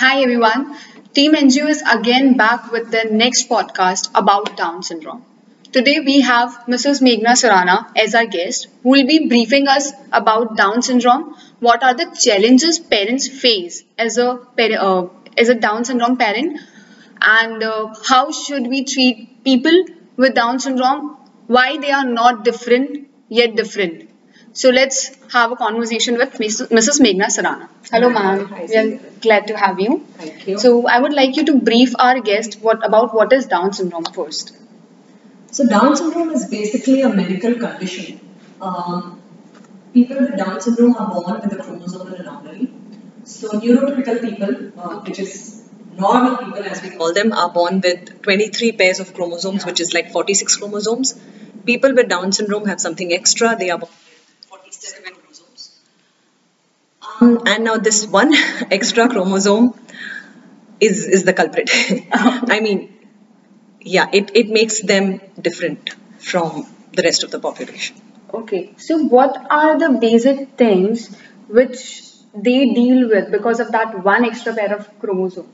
Hi everyone. Team NGO is again back with the next podcast about Down syndrome. Today we have Mrs. Meghna Surana as our guest who will be briefing us about Down syndrome, what are the challenges parents face as a uh, as a Down syndrome parent and uh, how should we treat people with Down syndrome, why they are not different yet different. So let's have a conversation with Mrs. Meghna Surana. Hello, ma'am. We are glad to have you. Thank you. So I would like you to brief our guest what about what is Down syndrome first. So Down syndrome is basically a medical condition. Um, people with Down syndrome are born with a chromosomal anomaly. So neurotypical people, uh, which is normal people as we call them, are born with 23 pairs of chromosomes, which is like 46 chromosomes. People with Down syndrome have something extra. They are born with 47 chromosomes. Um, and now this one extra chromosome is is the culprit. I mean, yeah, it, it makes them different from the rest of the population. Okay. So what are the basic things which they deal with because of that one extra pair of chromosome?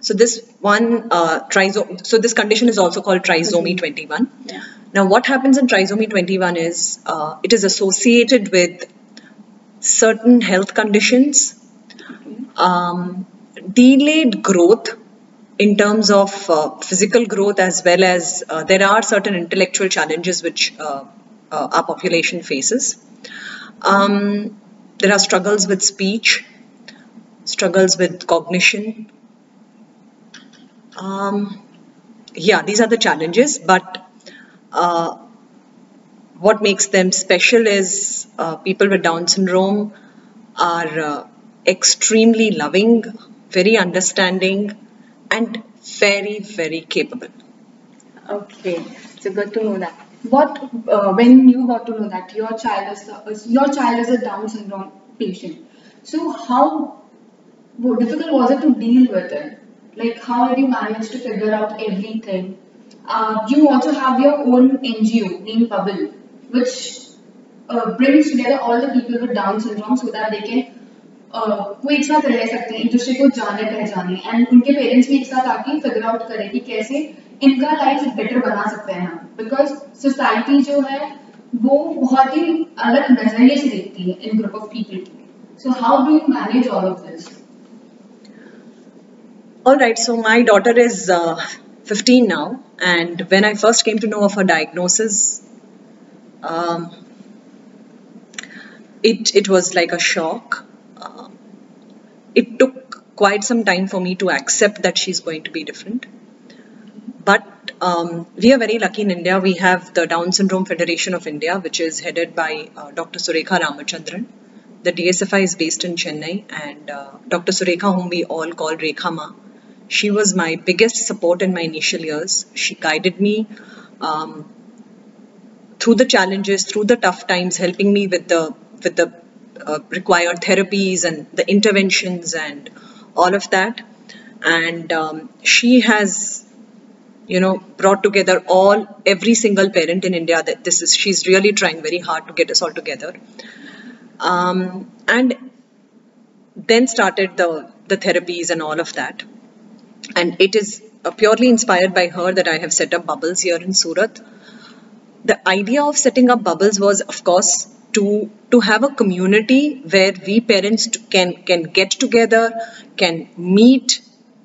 So this one uh, trisom, so this condition is also called trisomy 21. Yeah. Now, what happens in trisomy 21 is uh, it is associated with certain health conditions, um, delayed growth in terms of uh, physical growth as well as uh, there are certain intellectual challenges which uh, uh, our population faces. Um, there are struggles with speech, struggles with cognition. Um, yeah, these are the challenges, but uh, what makes them special is uh, people with Down syndrome are uh, extremely loving, very understanding, and very, very capable. Okay, so good to know that. What uh, when you got to know that your child is a, your child is a Down syndrome patient, so how difficult was it to deal with it? Like how did you manage to figure out everything? Uh, you also have your own NGO named Bubble, which uh, brings together all the people with Down syndrome so that they can uh, वो एक साथ रह सकते हैं एक दूसरे को जाने पहचाने एंड उनके पेरेंट्स भी एक साथ आके फिगर आउट करें कि कैसे इनका लाइफ बेटर बना सकते हैं हम बिकॉज़ सोसाइटी जो है वो बहुत ही अलग नज़रिए से देखती है in group of people so how do you manage all of this All right, so my daughter is uh, 15 now, and when I first came to know of her diagnosis, um, it it was like a shock. Uh, it took quite some time for me to accept that she's going to be different. But um, we are very lucky in India. We have the Down Syndrome Federation of India, which is headed by uh, Dr. Surekha Ramachandran. The DSFI is based in Chennai, and uh, Dr. Surekha, whom we all call Rekha Ma, she was my biggest support in my initial years. She guided me um, through the challenges, through the tough times, helping me with the with the uh, required therapies and the interventions and all of that. And um, she has, you know, brought together all every single parent in India. That this is she's really trying very hard to get us all together. Um, and then started the the therapies and all of that and it is uh, purely inspired by her that I have set up bubbles here in Surat. The idea of setting up bubbles was, of course, to to have a community where we parents can can get together, can meet,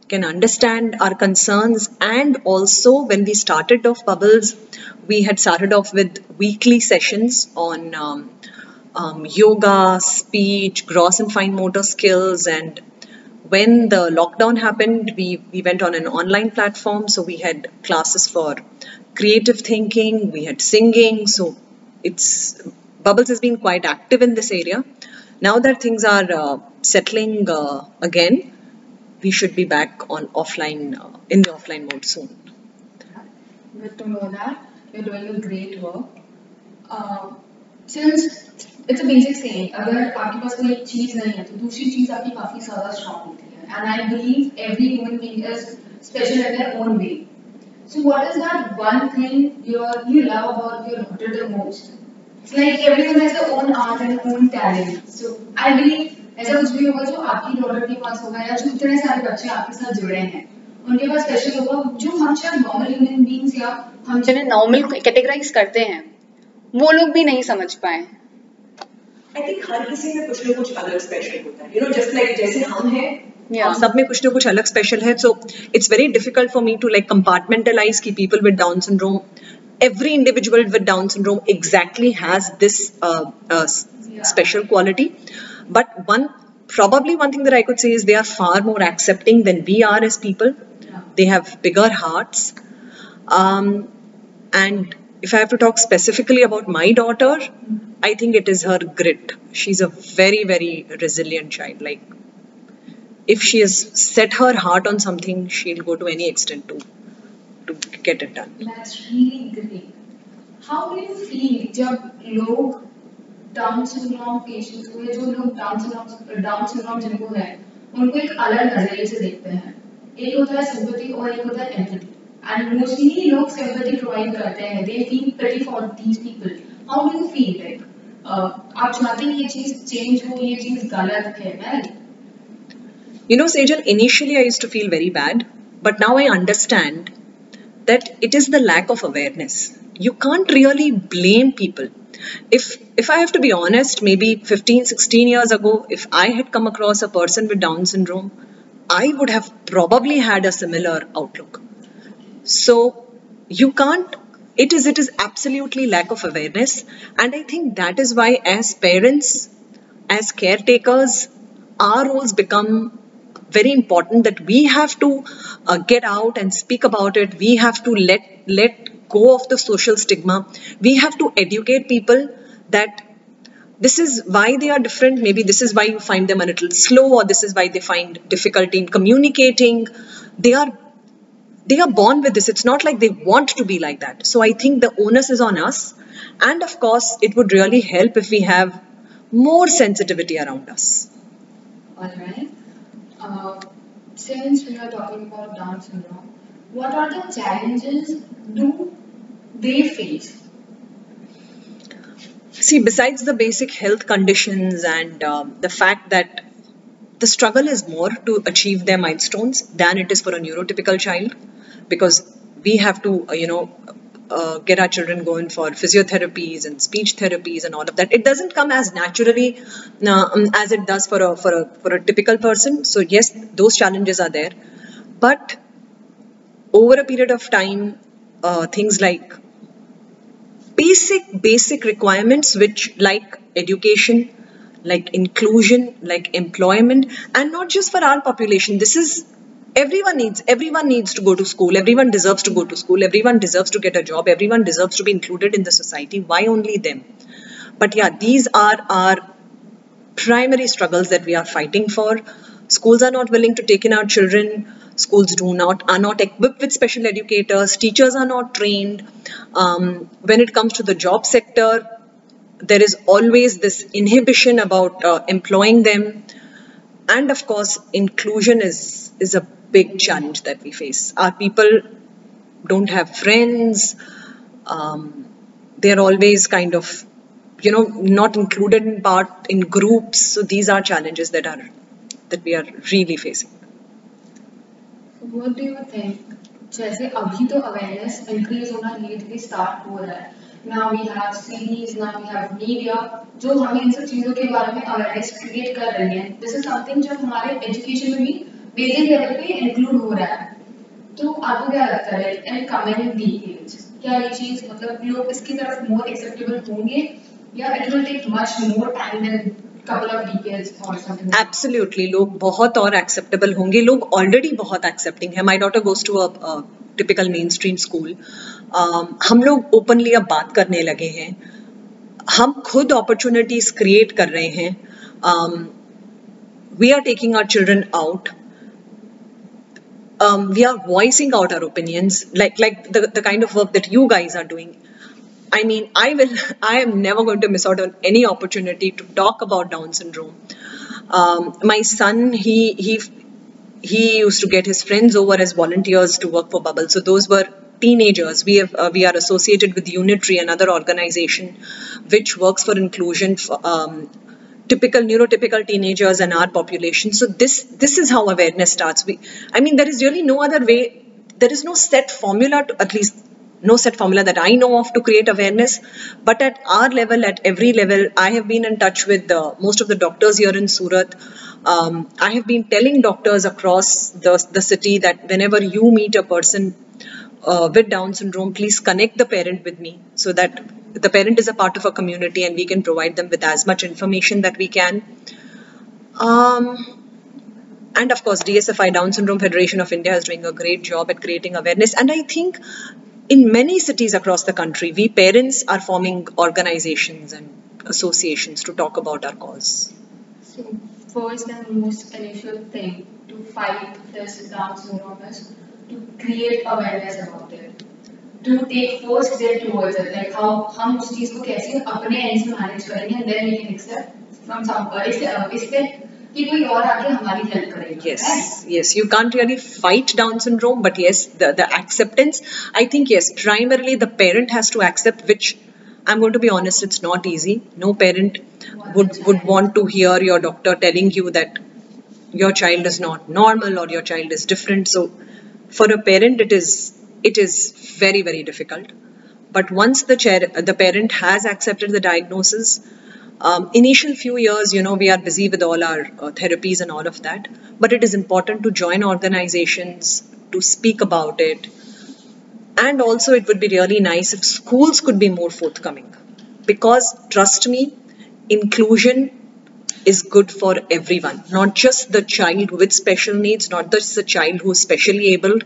can understand our concerns, and also when we started off bubbles, we had started off with weekly sessions on. Um, um, yoga, speech, gross and fine motor skills, and when the lockdown happened, we, we went on an online platform. So we had classes for creative thinking, we had singing. So it's Bubbles has been quite active in this area. Now that things are uh, settling uh, again, we should be back on offline uh, in the offline mode soon. Good to know that you're doing a great work. Since it's a basic same अगर आपके पास कोई चीज़ नहीं है तो दूसरी चीज़ आपकी काफ़ी ज़्यादा स्ट्रांग होती है। And I believe every human being is special in their own way so what is that one thing you are you love about your daughter the most like everyone has their own art and own talent so I believe ऐसा कुछ भी होगा जो आपकी daughter के पास होगा या जो इतने सारे बच्चे आपके साथ जुड़े हैं, उनके पास स्पेशल होगा जो हम शायद नॉर्मल ह्यूमन बीइंग्स या हम जो नॉर्मल कैटेगराइज करते हैं। वो लोग भी नहीं समझ पाए। आई थिंक हर किसी में कुछ ना कुछ अलग स्पेशल होता है। यू नो जस्ट लाइक जैसे हम हैं सब में कुछ ना कुछ अलग स्पेशल है so it's very difficult for me to like compartmentalize की people with Down syndrome every individual with Down syndrome exactly has this special quality but one probably one thing that I could say is they are far more accepting than we are as people they have bigger hearts and if i have to talk specifically about my daughter i think it is her grit she's a very very resilient child like if she has set her heart on something she'll go to any extent to to get it done That's really great. How do you feel जब लोग down syndrome patients को या जो लोग down syndrome Down syndrome जिनको है उनको एक अलग नजरिए से देखते हैं एक होता है सिंपैथी और एक होता है एम्पैथी एंड मोस्टली लोग सिंपैथी प्रोवाइड करते हैं they feel pity for these people how do you feel like आप चाहते हैं ये चीज चेंज हो ये चीज गलत है right You know, Sejal, initially I used to feel very bad, but now I understand that it is the lack of awareness. You can't really blame people. If if I have to be honest, maybe 15, 16 years ago, if I had come across a person with Down syndrome, I would have probably had a similar outlook. So you can't it is it is absolutely lack of awareness. And i think that is why as parents as caretakers our roles become very important that we have to uh, get out and speak about it. We have to let let go of the social stigma. We have to educate people that this is why they are different. Maybe this is why you find them a little slow or this is why they find difficulty in communicating. They are they are born with this it's not like they want to be like that so i think the onus is on us and of course it would really help if we have more sensitivity around us Alright. Uh, since we are talking about Down syndrome, what are the challenges do they face? See, besides the basic health conditions and um, the fact that the struggle is more to achieve their milestones than it is for a neurotypical child because we have to, uh, you know, uh, get our children going for physiotherapies and speech therapies and all of that. It doesn't come as naturally uh, um, as it does for a, for a for a typical person. So yes, those challenges are there, but over a period of time, uh, things like basic basic requirements which like education like inclusion like employment and not just for our population this is everyone needs everyone needs to go to school. Everyone deserves to go to school. Everyone deserves to get a job. Everyone deserves to be included in the society. Why only them? But yeah these are our primary struggles that we are fighting for. Schools are not willing to take in our children. Schools do not are not equipped with special educators. Teachers are not trained. Um, when it comes to the job sector there is always this inhibition about uh, employing them. And of course inclusion is is a big challenge that we face our people don't have friends um, they're always kind of you know not included in part in groups so these are challenges that are that we are really facing What do you think? जैसे अभी तो awareness increase होना धीरे धीरे start हो रहा है now we have series now we have media जो हमें इन सब चीजों के बारे में अवेयरनेस क्रिएट कर रही है दिस इज समथिंग जो हमारे एजुकेशन में भी बेसिक लेवल पे इंक्लूड हो रहा है। तो आपको क्या लगता है? एंड कमिंग डिटेल्स क्या ये चीज़ मतलब लोग इसकी तरफ़ मोर एक्सेप्टेबल होंगे या it will take much more time then? Absolutely लोग बहुत और एक्सेप्टेबल होंगे। लोग ऑलरेडी बहुत एक्सेप्टिंग है। My daughter goes to a typical main stream school हम लोग ओपनली अब बात करने लगे हैं। हम खुद अपॉर्चुनिटीज़ क्रिएट कर रहे हैं। We are taking our children out um, we are voicing out our opinions like like the, the kind of work that you guys are doing. I mean i will i am never going to miss out on any opportunity to talk about down syndrome. Um, my son he he he used to get his friends over as volunteers to work for bubble. So those were teenagers. We have uh, we are associated with unitary another organization which works for inclusion for, um, typical neurotypical teenagers and our population. So this this is how awareness starts. We, I mean, there is really no other way. There is no set formula to at least no set formula that I know of to create awareness. But at our level, at every level, I have been in touch with uh, most of the doctors here in Surat. Um, I have been telling doctors across the, the city that whenever you meet a person uh, with Down syndrome, please connect the parent with me so that the parent is a part of a community and we can provide them with as much information that we can. Um, and of course, DSFI Down Syndrome Federation of India is doing a great job at creating awareness. And I think in many cities across the country, we parents are forming organizations and associations to talk about our cause. So, first and most initial thing to fight this Down syndrome is to create awareness about it To take first step towards it, like how हम उस चीज को कैसे अपने and से manage करेंगे and then we can accept from some expect कि कोई और आके हमारी हेल्प करेगा yes yes you can't really fight down syndrome but yes the the acceptance i think yes primarily the parent has to accept which i'm going to be honest it's not easy no parent would would want to hear your doctor telling you that your child is not normal or your child is different so for a parent it is it is very very difficult. But once the chair, the parent has accepted the diagnosis um, initial few years you know we are busy with all our uh, therapies and all of that but it is important to join organizations to speak about it. And also it would be really nice if schools could be more forthcoming. Because trust me inclusion is good for everyone, not just the child with special needs, not just the child who is specially abled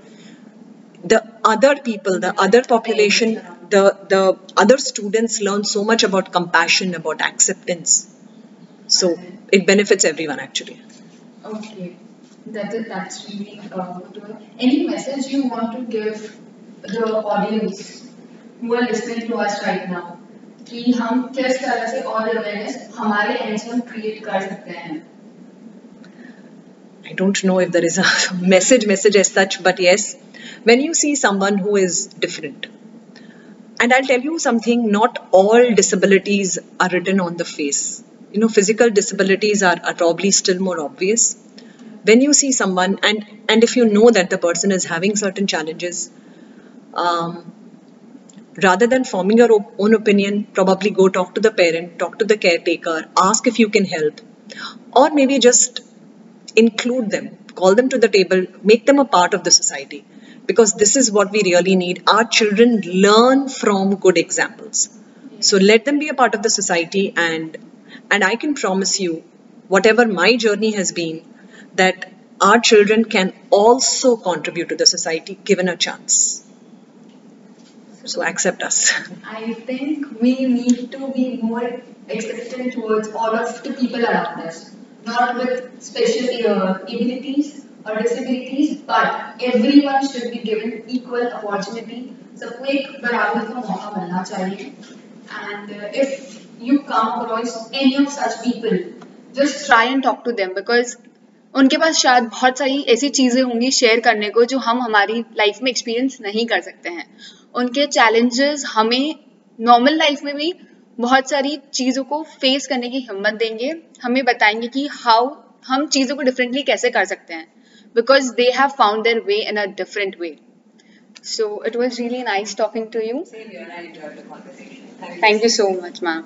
The other people, the other population, the, the other students learn so much about compassion, about acceptance. So it benefits everyone actually. Okay, that is, that's really uh, good. Any message you want to give the audience who are listening to us right now? कि हम किस तरह से और awareness हमारे and से हम create कर सकते हैं I don't know if there is a message message as such, but yes, when you see someone who is different, and I'll tell you something, not all disabilities are written on the face. You know, physical disabilities are, are probably still more obvious. When you see someone, and and if you know that the person is having certain challenges, um, rather than forming your own opinion, probably go talk to the parent, talk to the caretaker, ask if you can help, or maybe just include them, call them to the table, make them a part of the society. Because this is what we really need. Our children learn from good examples. So let them be a part of the society, and and I can promise you, whatever my journey has been, that our children can also contribute to the society given a chance. So accept us. I think we need to be more accepting towards all of the people around us, not with special uh, abilities or disabilities, but everyone should be given equal opportunity. सबको एक बराबर का मौका मिलना चाहिए. Uh, if you come across any of such people, just try and talk to them because उनके पास शायद बहुत सारी ऐसी चीज़ें होंगी शेयर करने को जो हम हमारी लाइफ में एक्सपीरियंस नहीं कर सकते हैं उनके चैलेंजेस हमें नॉर्मल लाइफ में भी बहुत सारी चीज़ों को फेस करने की हिम्मत देंगे हमें बताएँगे कि हाउ हम चीज़ों को डिफरेंटली कैसे कर सकते हैं because they have found their way in a different way. So it was really nice talking to you. Same here. I enjoyed the conversation. Thank, Thank you so much, ma'am.